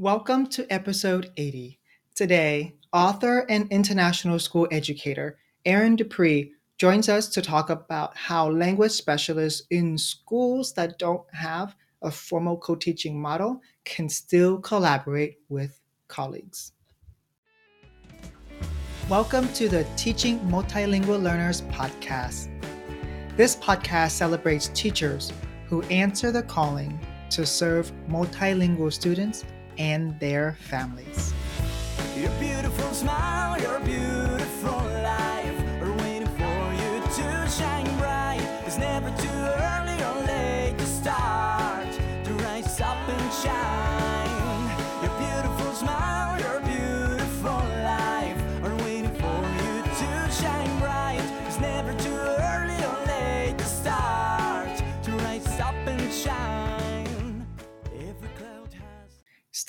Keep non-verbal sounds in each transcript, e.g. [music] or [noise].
Welcome to episode 80. Today, author and international school educator Erin Dupree joins us to talk about how language specialists in schools that don't have a formal co teaching model can still collaborate with colleagues. Welcome to the Teaching Multilingual Learners podcast. This podcast celebrates teachers who answer the calling to serve multilingual students and their families.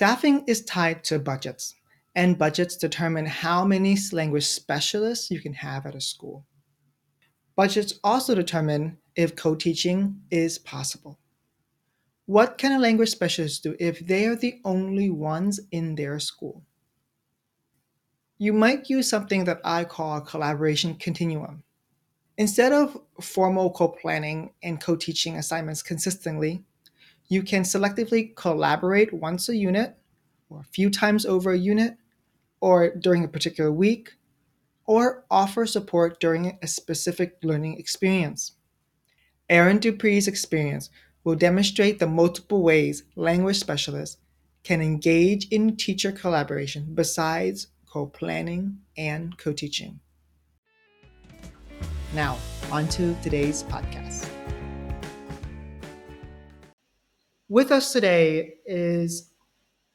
Staffing is tied to budgets, and budgets determine how many language specialists you can have at a school. Budgets also determine if co teaching is possible. What can a language specialist do if they are the only ones in their school? You might use something that I call a collaboration continuum. Instead of formal co planning and co teaching assignments consistently, you can selectively collaborate once a unit, or a few times over a unit, or during a particular week, or offer support during a specific learning experience. Erin Dupree's experience will demonstrate the multiple ways language specialists can engage in teacher collaboration besides co planning and co teaching. Now, on to today's podcast. With us today is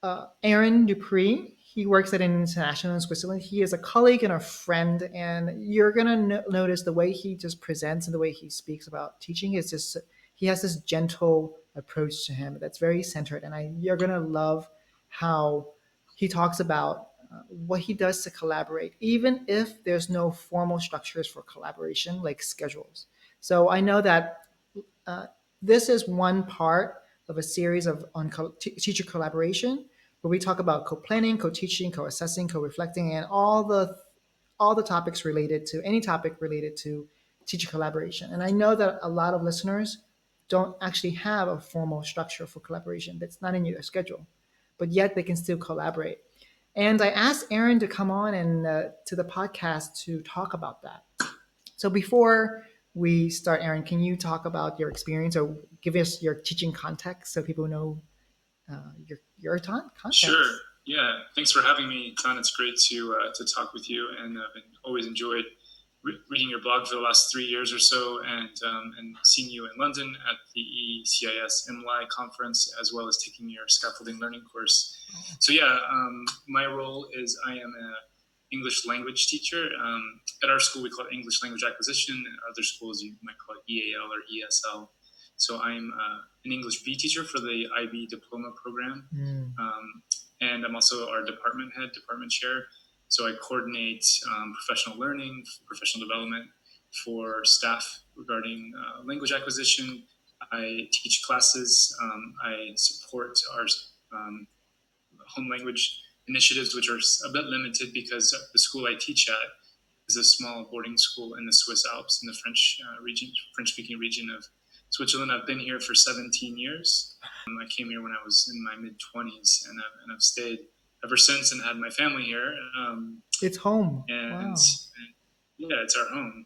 uh, Erin Dupree. He works at an international in Switzerland. He is a colleague and a friend, and you're gonna no- notice the way he just presents and the way he speaks about teaching is just he has this gentle approach to him that's very centered, and I you're gonna love how he talks about uh, what he does to collaborate, even if there's no formal structures for collaboration like schedules. So I know that uh, this is one part of a series of on co- t- teacher collaboration where we talk about co-planning, co-teaching, co-assessing, co-reflecting, and all the all the topics related to any topic related to teacher collaboration. And I know that a lot of listeners don't actually have a formal structure for collaboration that's not in your schedule, but yet they can still collaborate. And I asked Erin to come on and uh, to the podcast to talk about that. So before we start, Erin, can you talk about your experience or give us your teaching context so people know uh, your your ton context? Sure. Yeah. Thanks for having me, Tan. It's great to uh, to talk with you, and I've always enjoyed re- reading your blog for the last three years or so, and um, and seeing you in London at the ECIS MLI conference, as well as taking your scaffolding learning course. So yeah, um, my role is I am a English language teacher. Um, at our school, we call it English language acquisition. At other schools, you might call it EAL or ESL. So I'm uh, an English B teacher for the IB diploma program. Mm. Um, and I'm also our department head, department chair. So I coordinate um, professional learning, professional development for staff regarding uh, language acquisition. I teach classes. Um, I support our um, home language initiatives, which are a bit limited because the school I teach at is a small boarding school in the Swiss Alps in the French uh, region, French-speaking region of Switzerland. I've been here for 17 years. Um, I came here when I was in my mid 20s, and I've, and I've stayed ever since and had my family here. Um, it's home. And, wow. and, yeah, it's our home.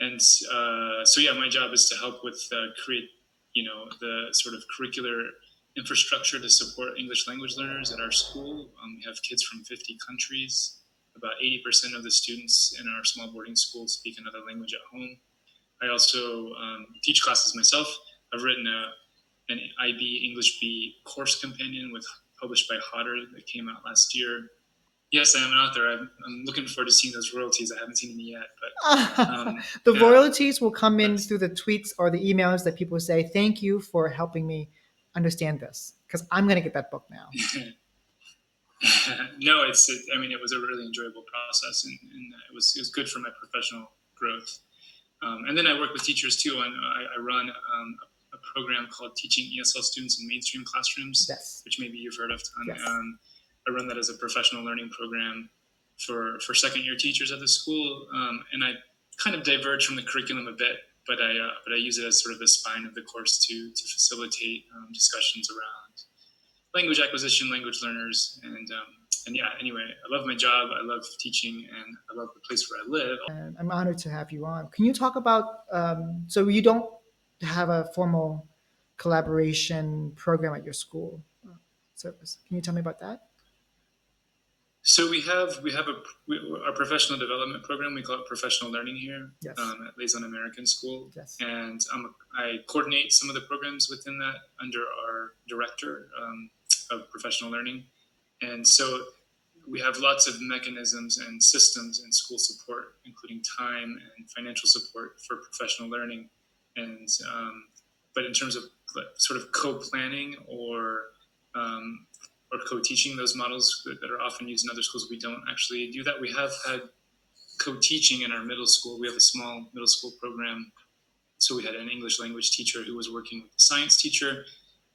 And uh, so, yeah, my job is to help with uh, create, you know, the sort of curricular infrastructure to support English language learners at our school. Um, we have kids from 50 countries. About 80% of the students in our small boarding school speak another language at home. I also um, teach classes myself. I've written a, an IB English B course companion with published by Hodder that came out last year. Yes, I am an author. I'm, I'm looking forward to seeing those royalties. I haven't seen them yet, but um, [laughs] the yeah. royalties will come in through the tweets or the emails that people say, "Thank you for helping me understand this," because I'm going to get that book now. [laughs] no, it's. It, I mean, it was a really enjoyable process, and, and it was it was good for my professional growth. Um, and then I work with teachers too. And I, I run um, a, program called Teaching ESL Students in Mainstream Classrooms, yes. which maybe you've heard of. Tan. Yes. Um, I run that as a professional learning program for for second year teachers at the school, um, and I kind of diverge from the curriculum a bit, but I uh, but I use it as sort of the spine of the course to to facilitate um, discussions around language acquisition, language learners, and um, and yeah. Anyway, I love my job. I love teaching, and I love the place where I live. And I'm honored to have you on. Can you talk about? Um, so you don't have a formal collaboration program at your school. So can you tell me about that? So we have we have a we, our professional development program. We call it professional learning here Yes. um, at Leysin American School, yes. and um, I coordinate some of the programs within that under our director um, of professional learning. And so we have lots of mechanisms and systems and school support, including time and financial support for professional learning. And um, but in terms of sort of co-planning or um, or co-teaching those models that, are often used in other schools, we don't actually do that. We have had co-teaching in our middle school. We have a small middle school program so we had an English language teacher who was working with a science teacher,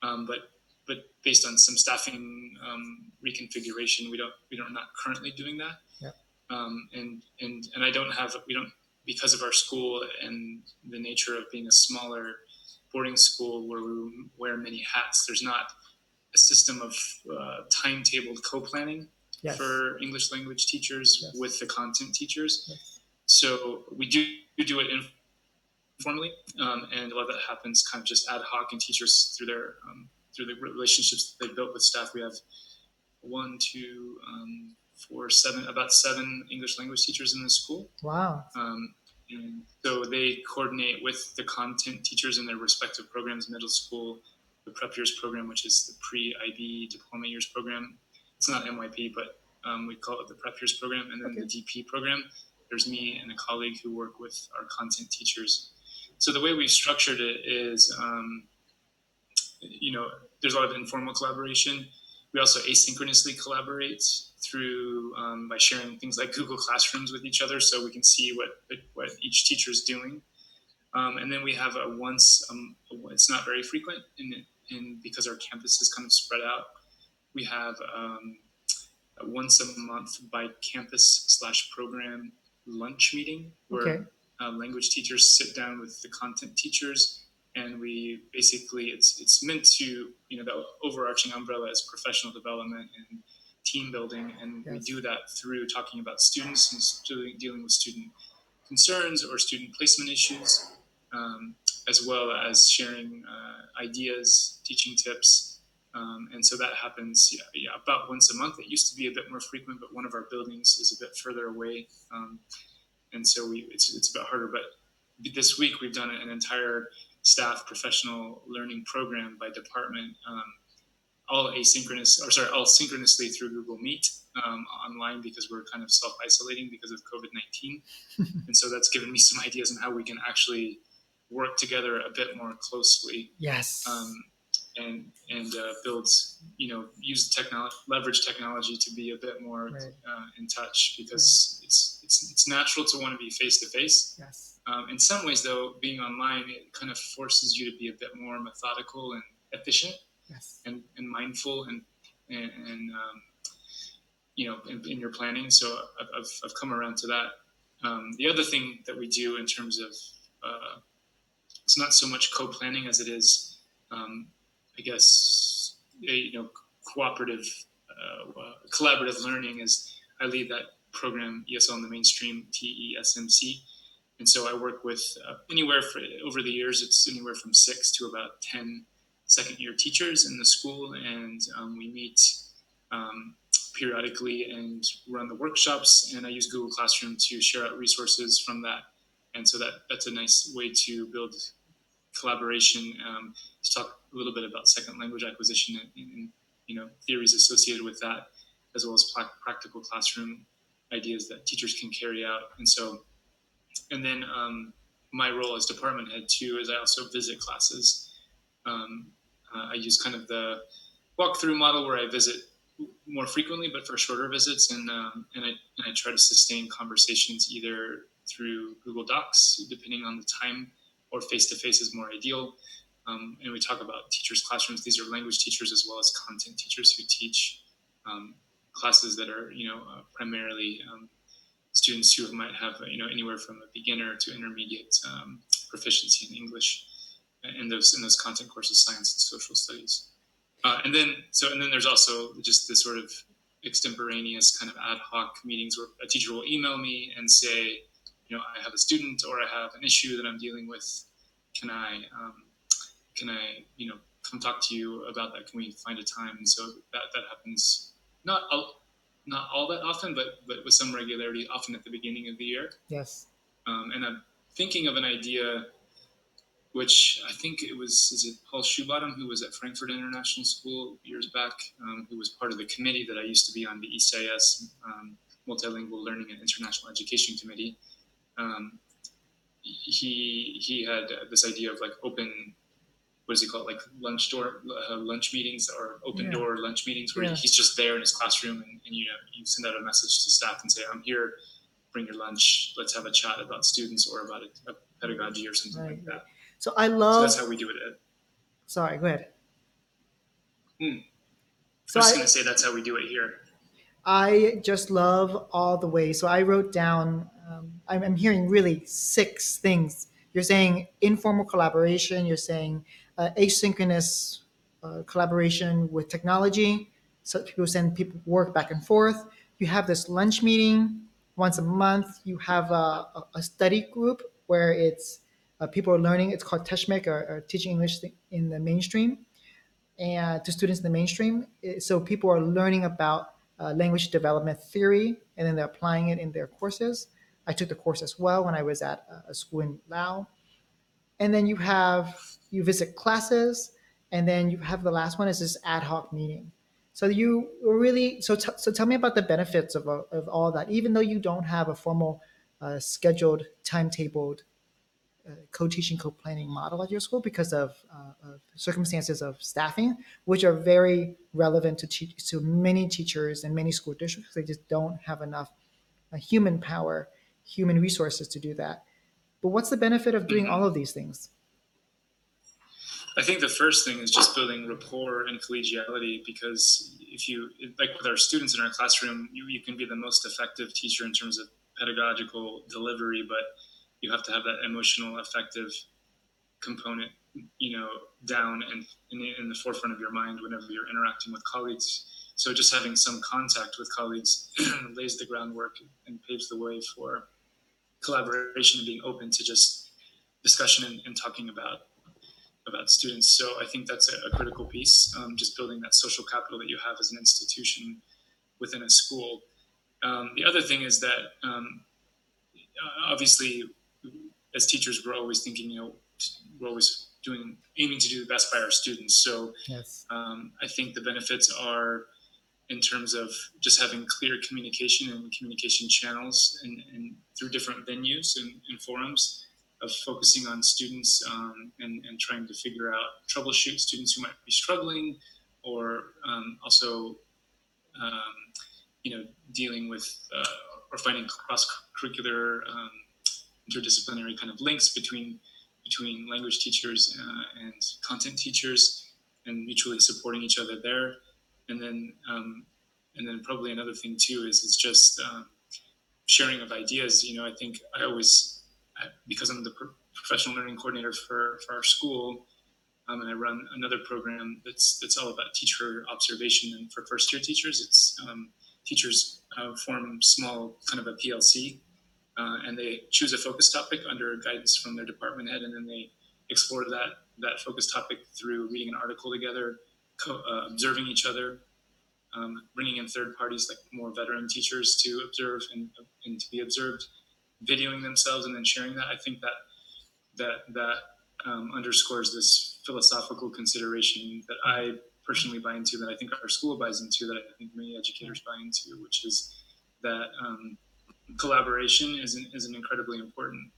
um, but but based on some staffing um, reconfiguration, we don't we don't not currently doing that. Yeah. Um, and and and I don't have we don't because of our school and the nature of being a smaller boarding school where we wear many hats. There's not a system of uh, timetabled co-planning Yes. for English language teachers Yes. with the content teachers. Yes. So we do do it informally, um, and a lot of that happens kind of just ad hoc, and teachers through their um, through the relationships that they built with staff. We have one, two, um, four, seven, about seven English language teachers in the school. Wow. Um, and so they coordinate with the content teachers in their respective programs, middle school, the prep years program, which is the pre-IB diploma years program. It's not MYP, but um, we call it the prep years program, and then the DP program. There's me and a colleague who work with our content teachers. So the way we've structured it is, um, you know, there's a lot of informal collaboration. We also asynchronously collaborate through um, by sharing things like Google Classrooms with each other, so we can see what what each teacher is doing. Um, and then we have a once um, it's not very frequent, and and because our campus is kind of spread out, we have um, a once a month by campus slash program lunch meeting where Okay. uh, language teachers sit down with the content teachers and we basically it's it's meant to you know the overarching umbrella is professional development and team building and we do that through talking about students and dealing with student concerns or student placement issues um, as well as sharing uh, ideas teaching tips um, and so that happens yeah, yeah, about once a month it used to be a bit more frequent but one of our buildings is a bit further away um, and so we it's, it's a bit harder but this week we've done an entire staff professional learning program by department, um, all asynchronous, or sorry, all synchronously through Google Meet um, online because we're kind of self isolating because of COVID 19. [laughs] and so that's given me some ideas on how we can actually work together a bit more closely Yes. um, and and uh, build, you know, use technology, leverage technology to be a bit more Right. uh, in touch because it's, it's, it's natural to want to be face to face. yes. Um, in some ways, though, being online, it kind of forces you to be a bit more methodical and efficient Yes. and, and mindful and, and, and um, you know, in, in your planning. So I've, I've, I've come around to that. Um, the other thing that we do in terms of uh, it's not so much co-planning as it is, um, I guess, a, you know, cooperative, uh, uh, collaborative learning is I lead that program ESL in the mainstream TESMC. And so I work with uh, anywhere for over the years, it's anywhere from six to about 10 second year teachers in the school. And um, we meet um, periodically and run the workshops. And I use Google Classroom to share out resources from that. And so that, that's a nice way to build collaboration, um, to talk a little bit about second language acquisition and, and you know theories associated with that, as well as practical classroom ideas that teachers can carry out. And so, and then um, my role as department head too is I also visit classes. Um, uh, I use kind of the walkthrough model where I visit more frequently, but for shorter visits, and um, and I and I try to sustain conversations either through Google Docs, depending on the time, or face to face is more ideal. Um, and we talk about teachers' classrooms. These are language teachers as well as content teachers who teach um, classes that are, you know, uh, primarily um, students who might have, you know, anywhere from a beginner to intermediate um, proficiency in English in those in those content courses, science and social studies. Uh, and then, so and then there's also just this sort of extemporaneous kind of ad hoc meetings where a teacher will email me and say, you know, I have a student or I have an issue that I'm dealing with. Can I, um, can I, you know, come talk to you about that? Can we find a time? And so that that happens not all, not all that often, but but with some regularity, often at the beginning of the year. Yes. Um, and I'm thinking of an idea which I think it was is it Paul Shoebottom who was at Frankfurt International School years back, um, who was part of the committee that I used to be on the ECIS um, Multilingual Learning and International Education Committee. Um, he he had this idea of like open what does he call it like lunch door uh, lunch meetings or open yeah. door lunch meetings where yeah. he's just there in his classroom and, and, you know you send out a message to staff and say I'm here bring your lunch let's have a chat about students or about a, a pedagogy or something right. like that so I love. So that's how we do it. Ed. Sorry, go ahead. Hmm. So I was going to say that's how we do it here. I just love all the ways. So I wrote down. Um, I'm, I'm, hearing really six things. You're saying informal collaboration. You're saying uh, asynchronous uh, collaboration with technology. So people send people work back and forth. You have this lunch meeting once a month. You have a, a study group where it's uh, people are learning. It's called Teshmek or, or, teaching English in the mainstream, and to students in the mainstream. So people are learning about uh, language development theory, and then they're applying it in their courses. I took the course as well when I was at a school in Lao. And then you have you visit classes, and then you have the last one is this ad hoc meeting. So you really so t- so tell me about the benefits of, of all that. Even though you don't have a formal uh, scheduled timetabled co-teaching, co-planning model at your school because of, uh, of, circumstances of staffing, which are very relevant to te- to many teachers and many school districts. They just don't have enough uh, human power, human resources to do that. But what's the benefit of doing all of these things? I think the first thing is just building rapport and collegiality because if you like with our students in our classroom, you, you can be the most effective teacher in terms of pedagogical delivery, but you have to have that emotional, effective component, you know, down and in, in the forefront of your mind whenever you're interacting with colleagues. So just having some contact with colleagues [clears throat] lays the groundwork and paves the way for collaboration and being open to just discussion and, and talking about about students. So I think that's a, a critical piece. Um, just building that social capital that you have as an institution within a school. Um, the other thing is that um, obviously as teachers, we're always thinking, you know, we're always doing aiming to do the best by our students. So yes. um, I think the benefits are in terms of just having clear communication and communication channels and, and through different venues and, and, forums of focusing on students um, and, and, trying to figure out troubleshoot students who might be struggling or um, also um, you know dealing with uh, or finding cross curricular um, interdisciplinary kind of links between between language teachers uh, and content teachers and mutually supporting each other there. And then um, and then probably another thing too is it's just um, sharing of ideas. You know i think i always because i'm the professional learning coordinator for, for our school um, and i run another program that's that's all about teacher observation and for first year teachers it's um, teachers uh, form small kind of a plc uh, and they choose a focus topic under guidance from their department head, and then they explore that that focus topic through reading an article together, co- uh, observing each other, um, bringing in third parties like more veteran teachers to observe and, and to be observed, videoing themselves, and then sharing that. I think that that that um, underscores this philosophical consideration that I personally buy into, that I think our school buys into, that I think many educators buy into, which is that um, collaboration is an, is an incredibly important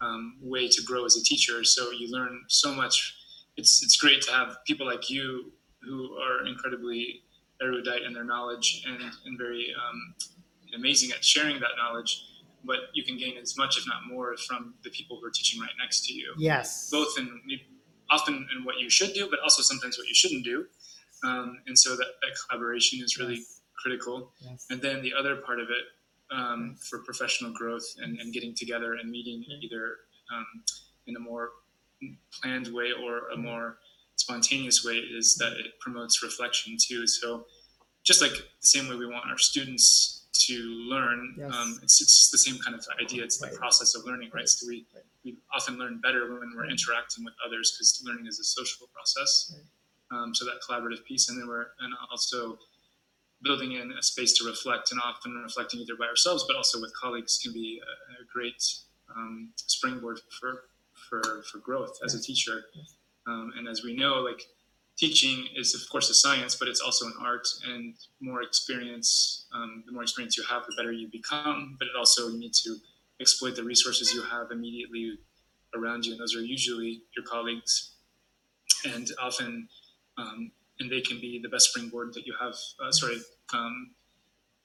um, way to grow as a teacher. So you learn so much. It's it's great to have people like you who are incredibly erudite in their knowledge and, and very um, amazing at sharing that knowledge. But you can gain as much, if not more, from the people who are teaching right next to you. Yes. Both in often in what you should do, but also sometimes what you shouldn't do. Um, and so that, that collaboration is really yes. critical. Yes. And then the other part of it um, for professional growth and, and, getting together and meeting either um, in a more planned way or a more spontaneous way is that it promotes reflection too. So just like the same way we want our students to learn, yes. um, it's, it's the same kind of idea. It's the right. process of learning, right? So we, we often learn better when we're interacting with others because learning is a social process. Um, so that collaborative piece, and then we're and also building in a space to reflect, and often reflecting either by ourselves but also with colleagues can be a, a great um, springboard for for for growth as a teacher. Um, and as we know, like teaching is of course a science, but it's also an art. And more experience, um, the more experience you have, the better you become. But it also you need to exploit the resources you have immediately around you, and those are usually your colleagues. And often, um, and they can be the best springboard that you have. Uh, sorry, um,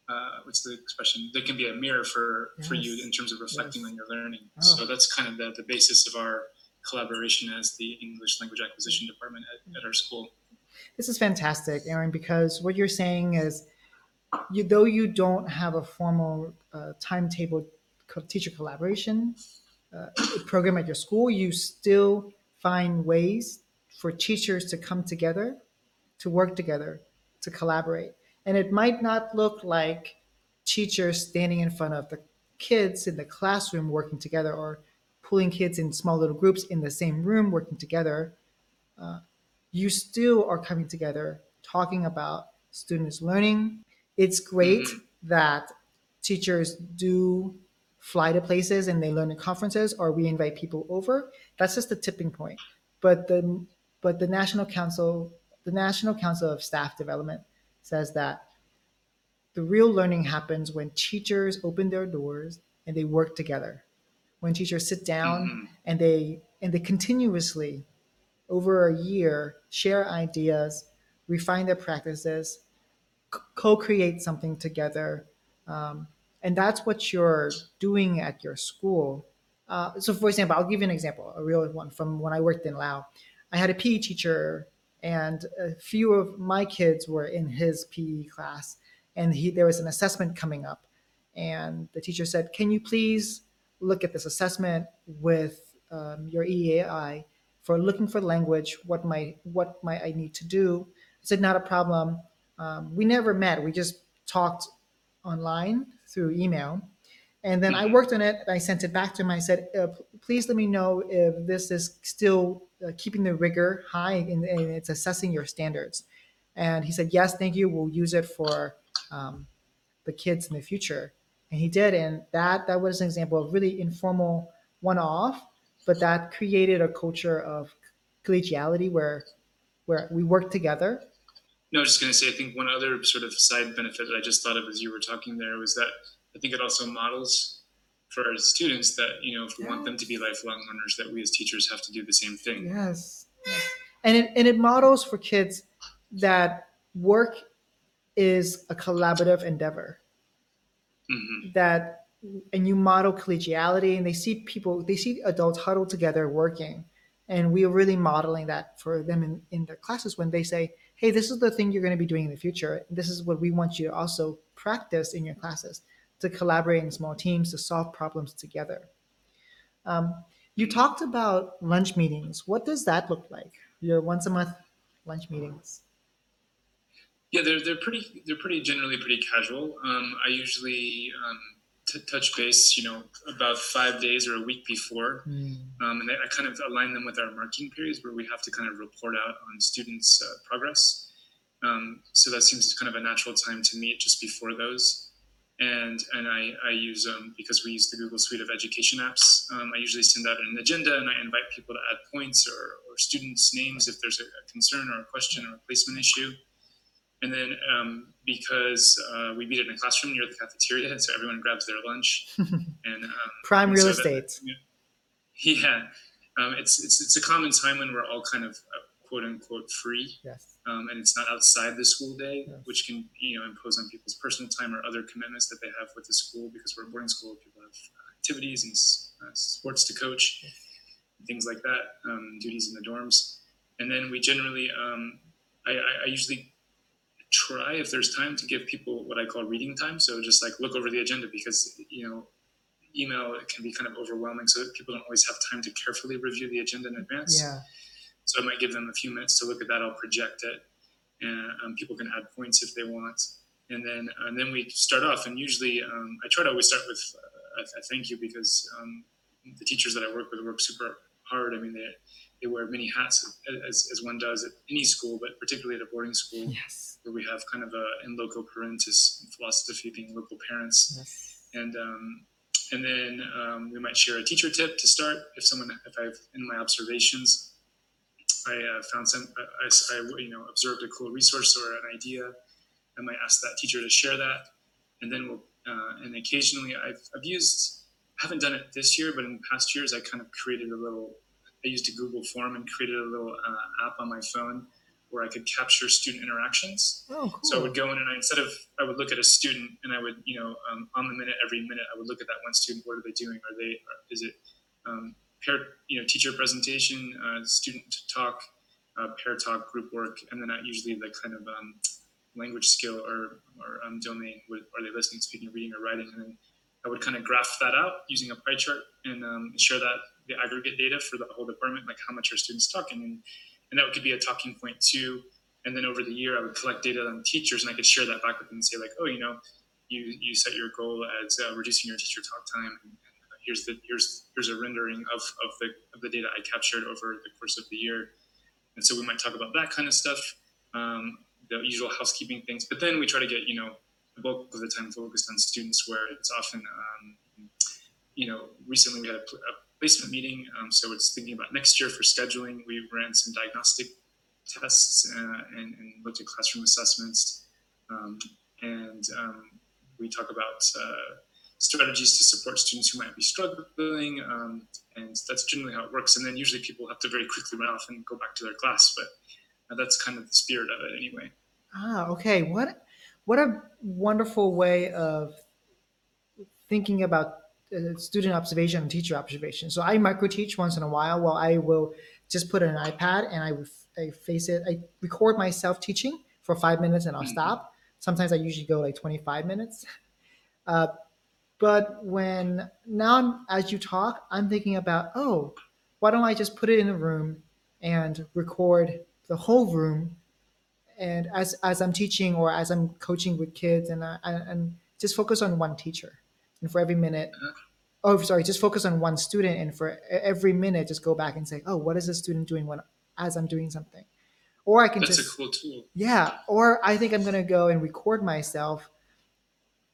uh, what's the expression? They can be a mirror for yes. for you in terms of reflecting yes. on your learning. Oh. So that's kind of the, the basis of our collaboration as the English language acquisition department at, at our school. This is fantastic, Erin, because what you're saying is, you though you don't have a formal uh, timetable teacher collaboration uh, program at your school, you still find ways for teachers to come together, to work together, to collaborate. And it might not look like teachers standing in front of the kids in the classroom working together or pulling kids in small little groups in the same room working together. Uh, you still are coming together talking about students learning. It's great mm-hmm. that teachers do fly to places and they learn in conferences or we invite people over. That's just the tipping point. But the but the National Council, the National Council of Staff Development says that the real learning happens when teachers open their doors and they work together. When teachers sit down mm-hmm. and they and they continuously over a year share ideas, refine their practices, co-create something together. Um, and that's what you're doing at your school. Uh, so, for example, I'll give you an example, a real one from when I worked in Lao. I had a PE teacher, and a few of my kids were in his PE class, and he there was an assessment coming up, and the teacher said, "Can you please look at this assessment with um, your EAI for looking for language? What might what might I need to do?" I said, "Not a problem." Um, we never met. We just talked online through email. And then I mm-hmm. worked on it. I sent it back to him. I said, uh, please let me know if this is still uh, keeping the rigor high and, and, it's assessing your standards. And he said, yes, thank you. We'll use it for um, the kids in the future. And he did. And that, that was an example of really informal one-off, but that created a culture of collegiality where, where we work together no, I was just going to say, I think one other sort of side benefit that I just thought of as you were talking there was that I think it also models for our students that, you know, if we want them to be lifelong learners, that we as teachers have to do the same thing. Yes. yes. And, it, and it models for kids that work is a collaborative endeavor. Mm-hmm. That, and you model collegiality and they see people, they see adults huddled together working. And we are really modeling that for them in, in their classes when they say, hey, this is the thing you're going to be doing in the future. This is what we want you to also practice in your classes to collaborate in small teams to solve problems together. Um, you talked about lunch meetings. What does that look like? Your once a month lunch meetings. Yeah, they're, they're pretty they're pretty generally pretty casual. Um, I usually um, t- touch base, you know, about five days or a week before, mm. um, and I kind of align them with our marking periods where we have to kind of report out on students' uh, progress. Um, so that seems kind of a natural time to meet just before those. And and I, I use them because we use the Google Suite of education apps. Um, I usually send out an agenda and I invite people to add points or, or students' names if there's a, a concern or a question or a placement issue. And then um, because uh, we meet in a classroom near the cafeteria, so everyone grabs their lunch. [laughs] and um, prime and real so estate. That, [laughs] yeah, um, it's it's it's a common time when we're all kind of uh, quote unquote free. Yes. Um, and it's not outside the school day, yes. which can you know impose on people's personal time or other commitments that they have with the school because we're a boarding school. People have activities and uh, sports to coach, yes. things like that, um, duties in the dorms. and then we generally um, I, I, usually try if there's time to give people what I call reading time. So just like look over the agenda because you know email can be kind of overwhelming, so people don't always have time to carefully review the agenda in advance. Yeah. So I might give them a few minutes to look at that. I'll project it, and um, people can add points if they want. And then and then we start off, and usually um, I try to always start with uh, a, thank you because um, the teachers that I work with work super hard. I mean, they they wear many hats as, as one does at any school, but particularly at a boarding school yes. where we have kind of a in loco parentis philosophy, being local parents, yes. and um, and then um, we might share a teacher tip to start. If someone, if I've in my observations, I uh, found some, I, I, you know observed a cool resource or an idea, I might ask that teacher to share that, and then we'll uh, and occasionally I've, I've used haven't done it this year, but in past years I kind of created a little I used a Google form and created a little uh, app on my phone where I could capture student interactions. Oh, cool. So I would go in and I, instead of I would look at a student and I would you know um, on the minute every minute I would look at that one student. What are they doing? Are they is it um, pair you know teacher presentation, uh, student talk, uh, pair talk, group work, and then usually the kind of um, language skill or or um, domain. Are they listening, speaking, reading, or writing? And then I would kind of graph that out using a pie chart and um, share that the aggregate data for the whole department, like how much are students talking, and, and that could be a talking point too. And then over the year, I would collect data on teachers, and I could share that back with them and say like, oh, you know, you you set your goal as uh, reducing your teacher talk time, here's the here's here's a rendering of, of the of the data I captured over the course of the year. And so we might talk about that kind of stuff, um, the usual housekeeping things. But then we try to get you know the bulk of the time focused on students, where it's often um, you know recently we had a, a placement meeting. Um, so it's thinking about next year for scheduling. We ran some diagnostic tests uh, and, and, looked at classroom assessments. Um, and um, we talk about uh, strategies to support students who might be struggling. Um, and that's generally how it works. And then usually people have to very quickly run off and go back to their class. But uh, that's kind of the spirit of it anyway. Ah, okay. What, what a wonderful way of thinking about uh, student observation and teacher observation. So I micro teach once in a while. Well, I will just put an iPad and I, I face it. I record myself teaching for five minutes and I'll mm-hmm. stop. Sometimes I usually go like 25 minutes. Uh, but when now I'm, as you talk, I'm thinking about, oh, why don't I just put it in a room and record the whole room? And as, as I'm teaching or as I'm coaching with kids and, uh, and just focus on one teacher. And for every minute oh sorry just focus on one student and for every minute just go back and say oh what is the student doing when as i'm doing something? Or i can That's just a cool tool. Yeah or i think i'm going to go and record myself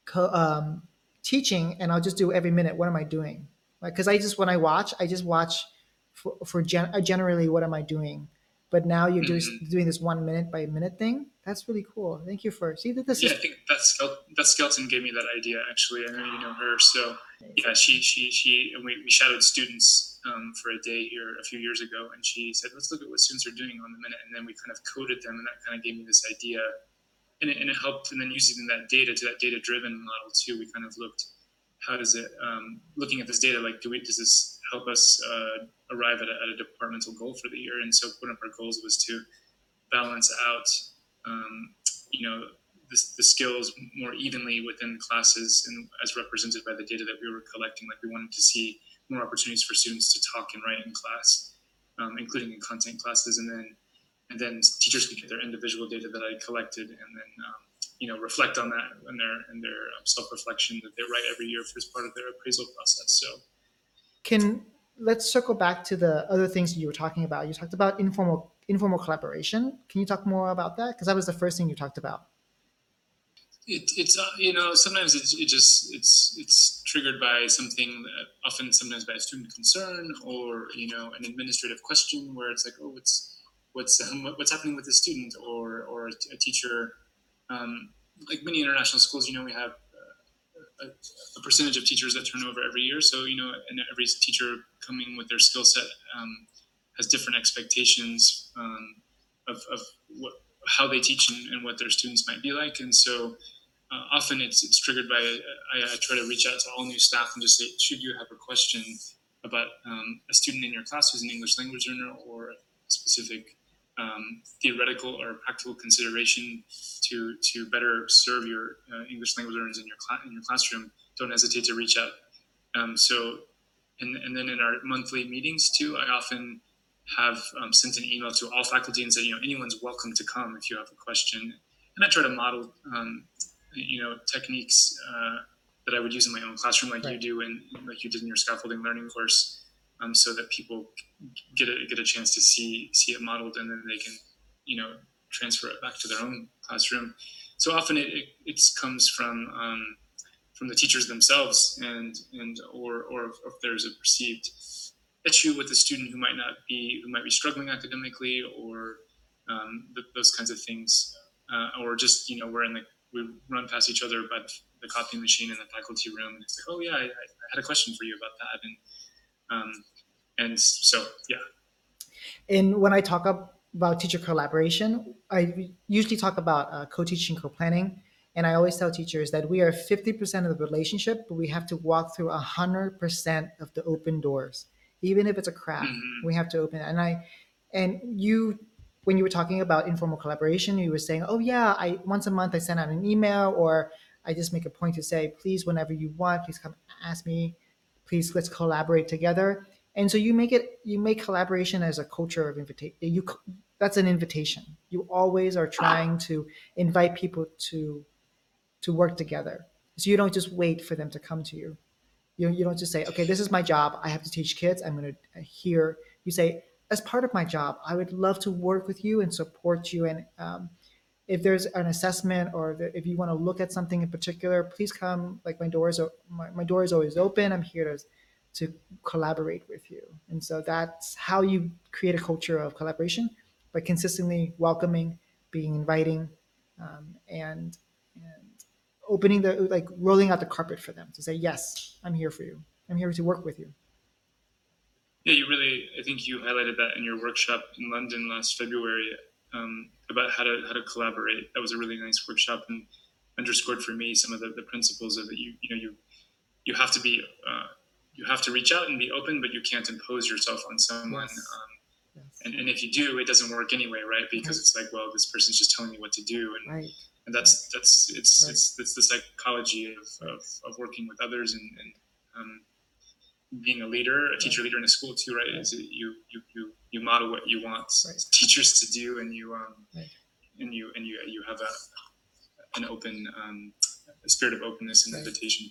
co- um, teaching and i'll just do every minute what am i doing because like, i just when i watch i just watch for, for gen- uh, generally what am i doing but now you're mm-hmm. just doing this one minute by minute thing that's really cool. Thank you for see that this yeah, is. I think that Skelton, that Skelton gave me that idea. Actually, I know you know her, so yeah, she she she and we, we shadowed students um, for a day here a few years ago, and she said, "Let's look at what students are doing on the minute," and then we kind of coded them, and that kind of gave me this idea, and it, and it helped. And then using that data to that data driven model too, we kind of looked how does it um, looking at this data like do we does this help us uh, arrive at a, at a departmental goal for the year? And so one of our goals was to balance out um, you know, the, the, skills more evenly within classes and as represented by the data that we were collecting. Like we wanted to see more opportunities for students to talk and write in class, um, including in content classes, and then and then teachers can get their individual data that I collected, and then um, you know reflect on that in their in their um, self reflection that they write every year for as part of their appraisal process. So, can let's circle back to the other things you were talking about. You talked about informal informal collaboration. Can you talk more about that? Because that was the first thing you talked about. It, it's uh, you know sometimes it's it just it's it's triggered by something that often sometimes by a student concern or you know an administrative question where it's like oh what's what's um, what's happening with a student or or a teacher um, like many international schools you know we have uh, a, a, percentage of teachers that turn over every year so you know and every teacher coming with their skill set um, has different expectations um, of, of what, how they teach and, and, what their students might be like. And so uh, often it's, it's triggered by, I, I, try to reach out to all new staff and just say, should you have a question about um, a student in your class who's an English language learner or a specific um, theoretical or practical consideration to to better serve your uh, English language learners in your cl- in your classroom, don't hesitate to reach out. Um, so, and, and then in our monthly meetings too, I often have um, sent an email to all faculty and said, you know, anyone's welcome to come if you have a question. And I try to model, um, you know, techniques uh, that I would use in my own classroom, like right. you do, and like you did in your scaffolding learning course um, so that people get a get a chance to see see it modeled, and then they can, you know, transfer it back to their own classroom. So often it, it, it comes from um, from the teachers themselves, and and or or if there's a perceived issue with a student who might not be who might be struggling academically, or um, th- those kinds of things, uh, or just you know we're in the we run past each other by the copy machine in the faculty room, and it's like, oh yeah, I, I had a question for you about that, and um, and so, yeah. And when I talk about teacher collaboration, I usually talk about uh, co-teaching, co-planning. And I always tell teachers that we are 50% of the relationship, but we have to walk through 100% of the open doors. Even if it's a crack, mm-hmm. we have to open it. And I, and you, when you were talking about informal collaboration, you were saying, oh yeah, I once a month I send out an email or I just make a point to say, please, whenever you want, please come ask me please let's collaborate together. And so you make it you make collaboration as a culture of invitation you that's an invitation. You always are trying to invite people to to work together. So you don't just wait for them to come to you. You, you don't just say okay this is my job. I have to teach kids. I'm going to hear. You say as part of my job i would love to work with you and support you and um, if there's an assessment or if you want to look at something in particular, please come. Like my doors, are, my, my door is always open. I'm here to to collaborate with you. And so that's how you create a culture of collaboration by consistently welcoming, being inviting, um, and and opening the like rolling out the carpet for them to say, yes, I'm here for you. I'm here to work with you. Yeah, you really. I think you highlighted that in your workshop in London last February um, about how to how to collaborate. That was a really nice workshop and underscored for me some of the, the principles of it. You you know you you have to be uh, you have to reach out and be open, but you can't impose yourself on someone. Yes. Um, yes. And, and if you do, it doesn't work anyway, right? Because right. it's like, well, this person's just telling me what to do, and right. and that's that's it's right. it's it's the psychology of, of, of working with others and, and um, being a leader, a teacher leader in a school too, right? Is you you you you model what you want right. teachers to do, and you um, right. and you and you you have a an open um, a spirit of openness and right. invitation.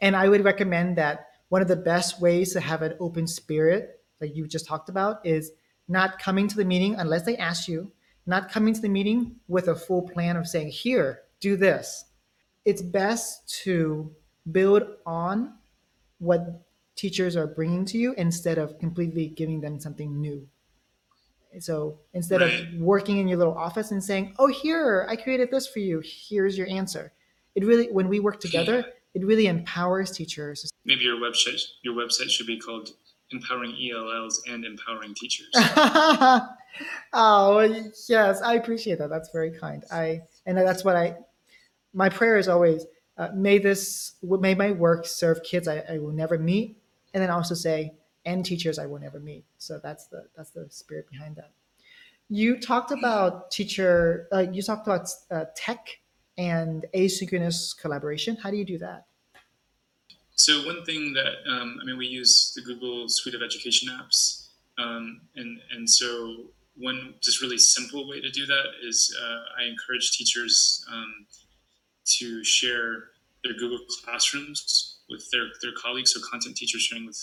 And I would recommend that one of the best ways to have an open spirit, like you just talked about, is not coming to the meeting unless they ask you. Not coming to the meeting with a full plan of saying, "Here, do this." It's best to build on what teachers are bringing to you instead of completely giving them something new. So instead right. of working in your little office and saying, "Oh, here, I created this for you. Here's your answer." It really, when we work together, yeah. it really empowers teachers. Maybe your website, your website should be called "Empowering ELLs and Empowering Teachers." [laughs] oh yes, I appreciate that. That's very kind. I and that's what I. My prayer is always, uh, may this, may my work serve kids I, I will never meet and then also say and teachers I will never meet. So that's the that's the spirit behind that. You talked about teacher. Uh, you talked about uh, tech and asynchronous collaboration. How do you do that? So one thing that um, I mean, we use the Google Suite of Education apps, um, and and so one just really simple way to do that is uh, I encourage teachers um, to share their Google Classrooms with their, their colleagues, so content teachers sharing with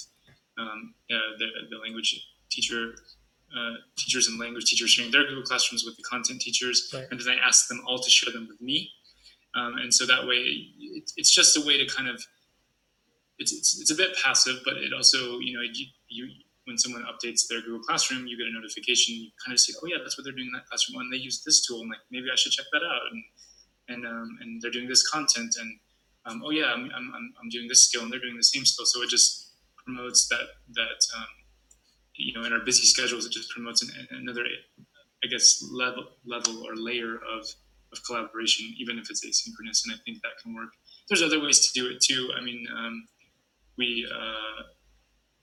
um, uh, the, the language teacher uh, teachers and language teachers sharing their Google Classrooms with the content teachers, right. and then I ask them all to share them with me. Um, and so that way, it, it's just a way to kind of it's, it's, it's a bit passive, but it also you know you, you when someone updates their Google Classroom, you get a notification. You kind of see, oh yeah, that's what they're doing in that classroom, and they use this tool, and like maybe I should check that out. And and um, and they're doing this content, and um, oh yeah, I'm, I'm, I'm doing this skill and they're doing the same skill. So it just promotes that, that, um, you know, in our busy schedules, it just promotes an, another, I guess, level, level or layer of, of collaboration, even if it's asynchronous. And I think that can work. There's other ways to do it too. I mean, um, we, uh,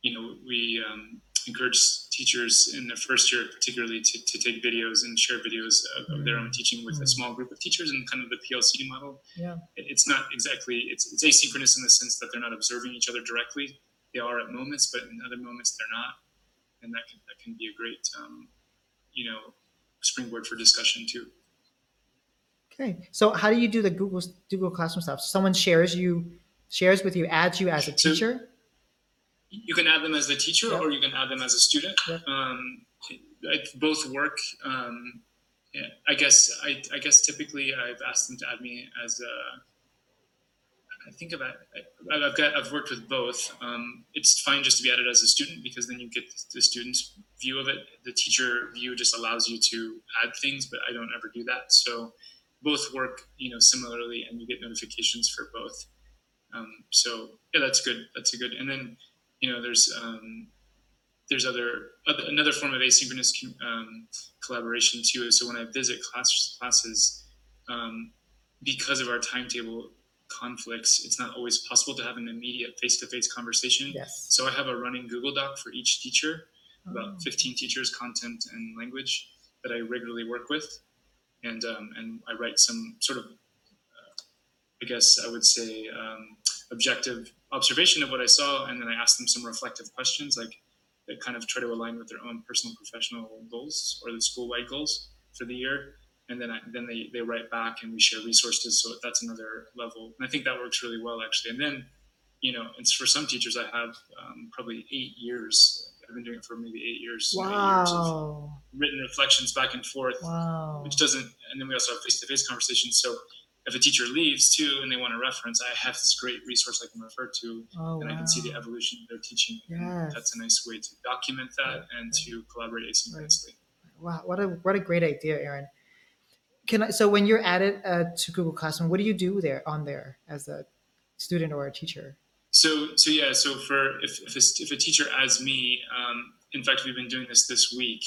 you know, we, um, encourage teachers in the first year, particularly, to, to take videos and share videos of, of their own teaching with a small group of teachers and kind of the PLC model. Yeah. It's not exactly it's, it's asynchronous in the sense that they're not observing each other directly. They are at moments, but in other moments they're not, and that can that can be a great um, you know springboard for discussion too. Okay. So how do you do the Google Google Classroom stuff? Someone shares you shares with you, adds you as a So- teacher. You can add them as the teacher Yep. or you can add them as a student. Yep. um, both work um, yeah, i guess I, I guess typically i've asked them to add me as a i think about i've got i've worked with both. Um, it's fine just to be added as a student because then you get the student's view of it. The teacher view just allows you to add things but i don't ever do that. So both work you know similarly and you get notifications for both. Um, so yeah that's good. That's a good and then you know there's um, there's other, other another form of asynchronous um, collaboration too so when i visit class, classes um, because of our timetable conflicts it's not always possible to have an immediate face-to-face conversation Yes. so i have a running google doc for each teacher Oh. about 15 teachers content and language that i regularly work with and um, and i write some sort of uh, i guess i would say um, objective observation of what I saw, and then I asked them some reflective questions, like that kind of try to align with their own personal professional goals or the school-wide goals for the year. And then I, then they, they write back and we share resources. So that's another level. And I think that works really well actually. And then, you know, it's for some teachers I have um, probably eight years. I've been doing it for maybe eight years. eight years of Wow. written reflections back and forth Wow. which doesn't and then we also have face-to-face conversations so if a teacher leaves too and they want a reference i have this great resource i can refer to Oh, and i can see the evolution of their teaching Yes. that's a nice way to document that and to collaborate asynchronously Wow, what a what a great idea, Erin. Can I? So when you're added uh, to Google Classroom, what do you do there on there as a student or a teacher? so so yeah so for if, if, a, if a teacher adds me um, in fact we've been doing this this week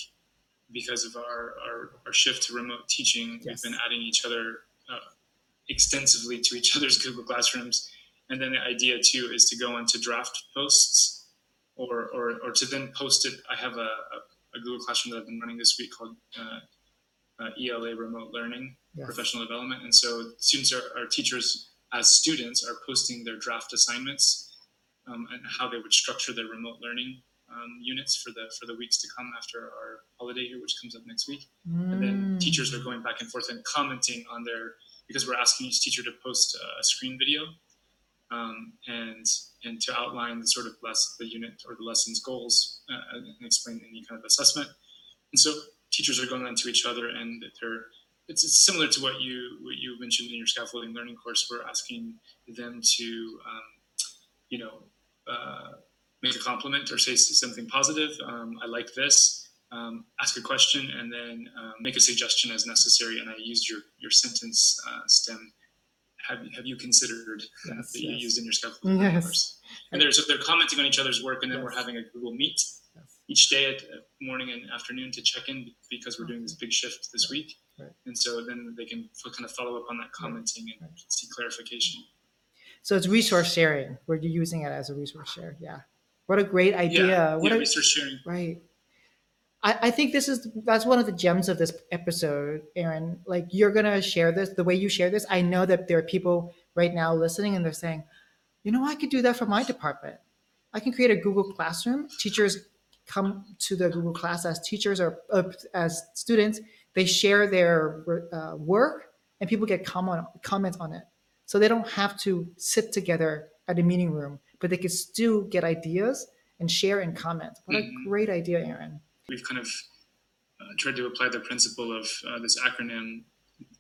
because of our, our, our shift to remote teaching Yes. we've been adding each other extensively to each [laughs] other's google classrooms and then the idea too is to go into draft posts or, or, or to then post it i have a, a, a google classroom that i've been running this week called uh, uh, ela remote learning Yes. professional development and so students are, are teachers as students are posting their draft assignments um, and how they would structure their remote learning um, units for the for the weeks to come after our holiday here, which comes up next week. And then Mm. teachers are going back and forth and commenting on their because we're asking each teacher to post a screen video um, and and to outline the sort of less the unit or the lesson's goals uh, and explain any kind of assessment. And so teachers are going on to each other and they're it's, it's similar to what you what you mentioned in your scaffolding learning course. We're asking them to um, you know uh, make a compliment or say something positive. Um, I like this. Um, ask a question and then um, make a suggestion as necessary. And I used your your sentence uh, stem. Have, have you considered Yes, that you used in your scaffolding Yes. course? And they're so they're commenting on each other's work, and then we're having a Google Meet Yes. each day at morning and afternoon to check in because we're doing this big shift this week. Right. And so then they can f- kind of follow up on that commenting and Right. see clarification. So it's resource sharing. You're using it as a resource share. Yeah. What a great idea. Yeah, what yeah a, research sharing. Right. I, I think this is that's one of the gems of this episode, Erin. Like you're gonna share this the way you share this. I know that there are people right now listening and they're saying, you know, I could do that for my department. I can create a Google Classroom. Teachers come to the Google class as teachers or uh, as students. They share their uh, work and people get comment comments on it. So they don't have to sit together at a meeting room, but they can still get ideas and share and comment. What a Mhm. great idea, Erin. We've kind of uh, tried to apply the principle of uh, this acronym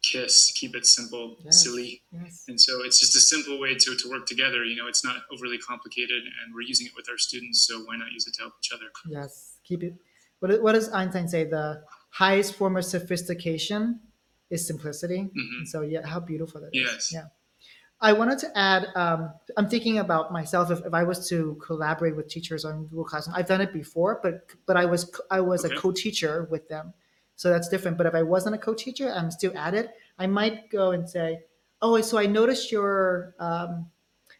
KISS, keep it simple, Yes. silly. Yes. And so it's just a simple way to, to work together. You know, it's not overly complicated and we're using it with our students. So why not use it to help each other? Yes. Keep it. What, what does Einstein say? The highest form of sophistication is simplicity. Mhm. And so, yeah, how beautiful that is. Yes. Yeah. I wanted to add, um, I'm thinking about myself. If, if I was to collaborate with teachers on Google Classroom, I've done it before, but but I was I was Okay. a co-teacher with them, so that's different. But if I wasn't a co-teacher, I'm still at it. I might go and say, "Oh, so I noticed your um,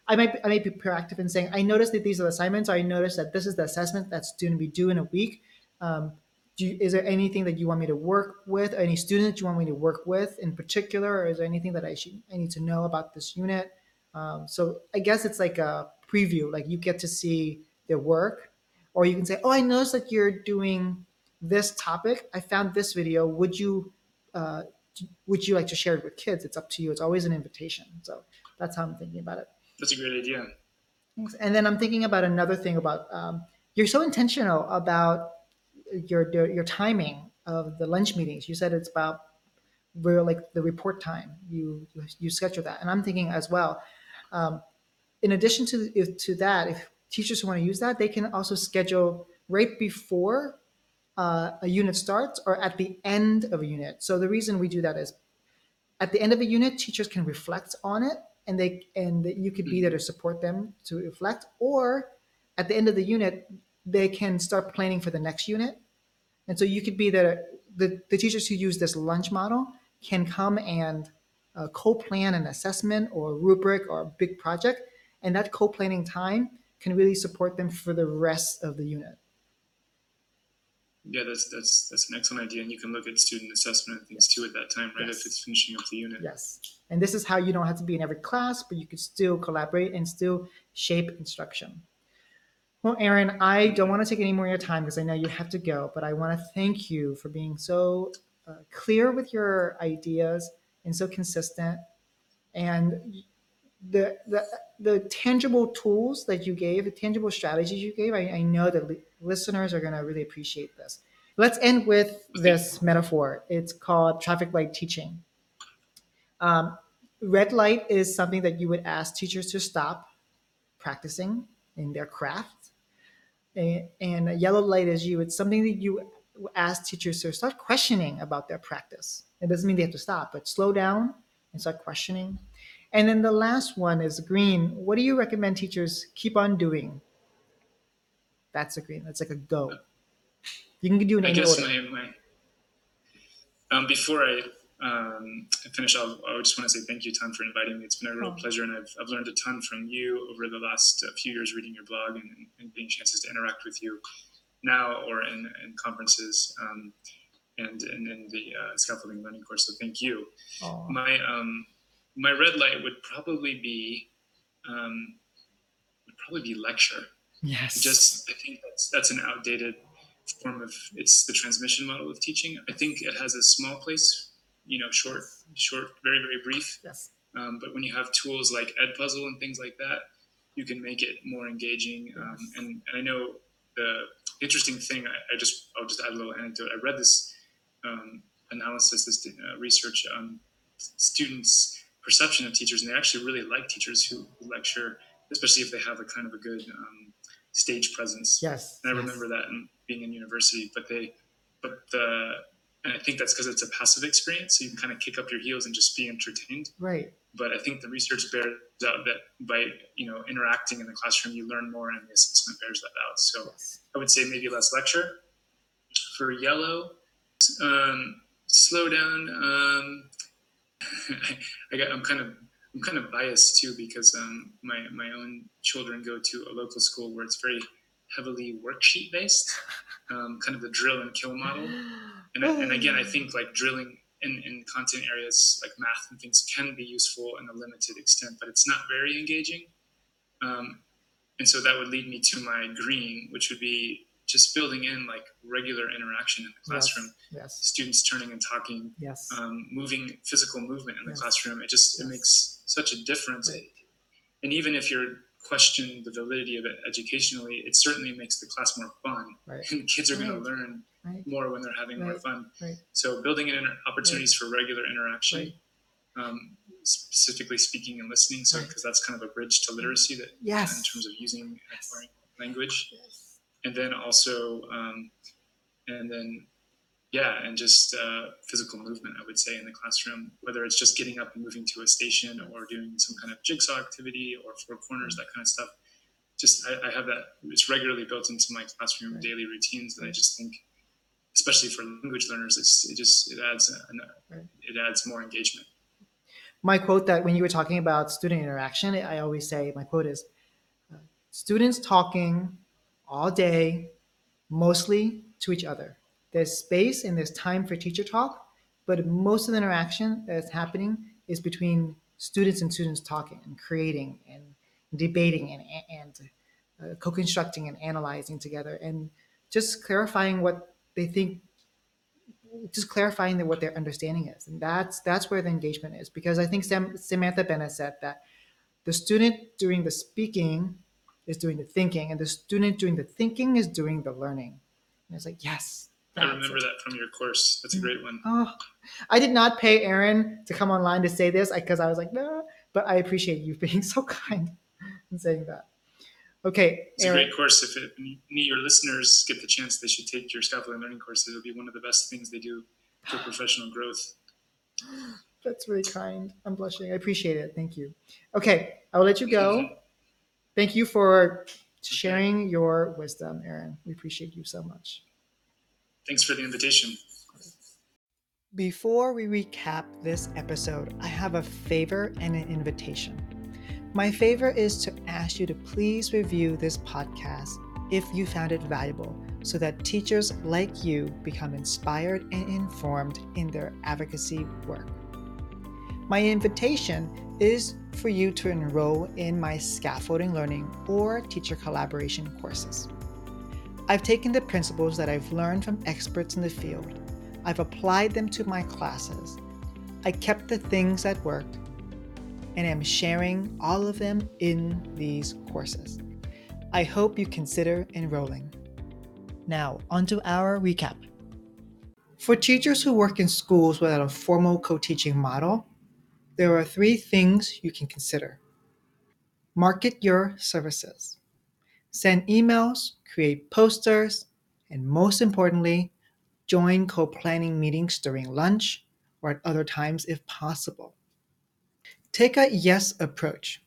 I might I might be proactive in saying I noticed that these are assignments. Or I noticed that this is the assessment that's going to be due in a week. Um, you, is there anything that you want me to work with? Any students you want me to work with in particular, or is there anything that I should I need to know about this unit? Um, so I guess it's like a preview. Like you get to see their work, or you can say, "Oh, I noticed that you're doing this topic. I found this video. Would you uh, would you like to share it with kids? It's up to you. It's always an invitation. So that's how I'm thinking about it. That's a great idea. Thanks. And then I'm thinking about another thing about um, you're so intentional about your, your your timing of the lunch meetings. You said it's about real like the report time. You you schedule that, and I'm thinking as well. Um, in addition to to that, if teachers want to use that, they can also schedule right before uh, a unit starts or at the end of a unit. So the reason we do that is at the end of a unit, teachers can reflect on it and they and you could be there to support them to reflect or at the end of the unit they can start planning for the next unit and so you could be there the, the teachers who use this lunch model can come and uh, co-plan an assessment or rubric or a big project and that co-planning time can really support them for the rest of the unit yeah, that's that's that's an excellent idea, and you can look at student assessment and things yes. too at that time, right? Yes. If it's finishing up the unit. Yes, and this is how you don't have to be in every class, but you could still collaborate and still shape instruction. Well, Erin, I don't want to take any more of your time because I know you have to go, but I want to thank you for being so uh, clear with your ideas and so consistent. And the, the, the tangible tools that you gave, the tangible strategies you gave, I, I know that li- listeners are going to really appreciate this. Let's end with this metaphor. It's called traffic light teaching. Um, red light is something that you would ask teachers to stop practicing in their craft. And, and a yellow light is you. It's something that you ask teachers to start questioning about their practice. It doesn't mean they have to stop, but slow down and start questioning. And then the last one is green. What do you recommend teachers keep on doing? That's a green. That's like a go. You can do in I guess order. My, my, um, before I um, finish, I'll, I just want to say thank you, Tan, for inviting me. It's been a real oh. pleasure, and I've, I've learned a ton from you over the last uh, few years reading your blog and, and, getting chances to interact with you now or in, in conferences um, and, and in the uh, scaffolding learning course. So thank you. Oh. My um, my red light would probably be um, would probably be lecture. Yes. Just I think that's that's an outdated form of it's the transmission model of teaching. I think it has a small place, you know, short, short, very very brief. Yes. Um, but when you have tools like Edpuzzle and things like that, you can make it more engaging. Um, and, and I know the interesting thing. I, I, just I'll just add a little anecdote. I read this um, analysis, this uh, research on students perception of teachers, and they actually really like teachers who, lecture, especially if they have a kind of a good um, stage presence. Yes. And I yes. remember that in, being in university, but they, but the, and I think that's because it's a passive experience, so you can kind of kick up your heels and just be entertained. Right. But I think the research bears out that by you know interacting in the classroom, you learn more, and the assessment bears that out. So yes. I would say maybe less lecture. For yellow, um, slow down. Um, [laughs] I, got, I'm kind of I'm kind of biased too because um, my my own children go to a local school where it's very heavily worksheet based, [laughs] um, kind of the drill and kill model. [gasps] And, and again, I [sighs] think like drilling in, in content areas like math and things can be useful in a limited extent, but it's not very engaging. Um, and so that would lead me to my green, which would be just building in like regular interaction in the classroom yes, yes. students turning and talking yes um, moving physical movement in the yes. classroom it just it makes such a difference right. and even if you're question the validity of it educationally it certainly makes the class more fun right. [laughs] and kids are right. going to learn more when they're having more fun. So building in opportunities for regular interaction um, specifically speaking and listening so because that's kind of a bridge to literacy that yes. in terms of using language. And then also um, and then yeah and just uh, physical movement i would say in the classroom whether it's just getting up and moving to a station or doing some kind of jigsaw activity or four corners that kind of stuff. Just i, I have that it's regularly built into my classroom right. daily routines that i just think especially for language learners it's, it just it adds right. it adds more engagement my quote that when you were talking about student interaction, I always say my quote is uh, students talking all day, mostly to each other. There's space and there's time for teacher talk, but most of the interaction that's happening is between students and students talking and creating and debating and, and uh, co-constructing and analyzing together and just clarifying what they think just clarifying what their understanding is. And that's that's where the engagement is. Because i think Sam, samantha bennett said that the student doing the speaking is doing the thinking and the student doing the thinking is doing the learning. And it's like yes i remember it. that from your course. That's a great one. Oh, i did not pay Erin to come online to say this because i was like no but i appreciate you [laughs] being so kind and saying that Okay. It's Erin. a great course. If it, any of your listeners get the chance, they should take your scaffolding learning course. It'll be one of the best things they do for [gasps] professional growth. That's really kind. I'm blushing. I appreciate it. Thank you. Okay, I will let you go. Thank you for sharing your wisdom, Erin. We appreciate you so much. Thanks for the invitation. Before we recap this episode, I have a favor and an invitation. My favor is to ask you to please review this podcast if you found it valuable so that teachers like you become inspired and informed in their advocacy work. My invitation is for you to enroll in my scaffolding learning or teacher collaboration courses. I've taken the principles that I've learned from experts in the field, I've applied them to my classes. I kept the things that worked and am sharing all of them in these courses. I hope you consider enrolling. Now, onto our recap. For teachers who work in schools without a formal co teaching model, there are three things you can consider market your services, send emails, create posters, and most importantly, join co planning meetings during lunch or at other times if possible. Take a yes approach.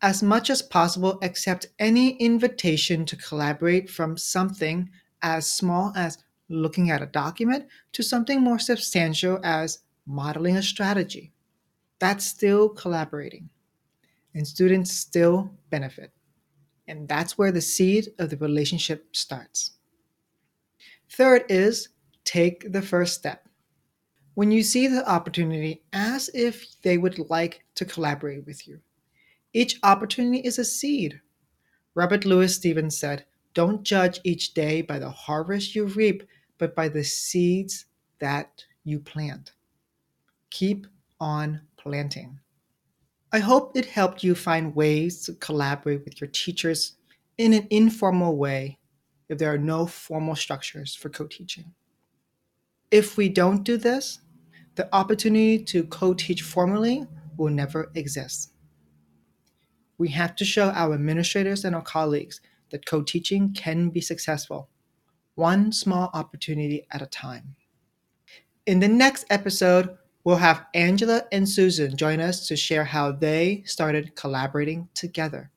As much as possible, accept any invitation to collaborate from something as small as looking at a document to something more substantial as modeling a strategy. That's still collaborating, and students still benefit. And that's where the seed of the relationship starts. Third is take the first step. When you see the opportunity, ask if they would like to collaborate with you. Each opportunity is a seed. Robert Louis Stevens said, Don't judge each day by the harvest you reap, but by the seeds that you plant. Keep on planting. I hope it helped you find ways to collaborate with your teachers in an informal way if there are no formal structures for co teaching. If we don't do this, the opportunity to co teach formally will never exist. We have to show our administrators and our colleagues that co teaching can be successful, one small opportunity at a time. In the next episode, we'll have Angela and Susan join us to share how they started collaborating together.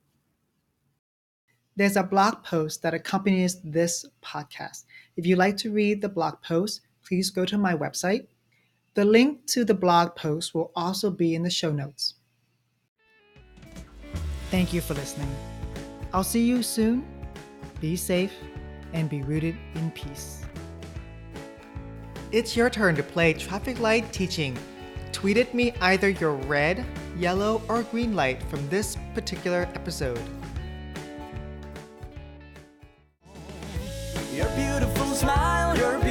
There's a blog post that accompanies this podcast. If you'd like to read the blog post, please go to my website, the link to the blog post will also be in the show notes. Thank you for listening. I'll see you soon. Be safe and be rooted in peace. It's your turn to play traffic light teaching. Tweet at me either your red, yellow, or green light from this particular episode. Your beautiful smile, your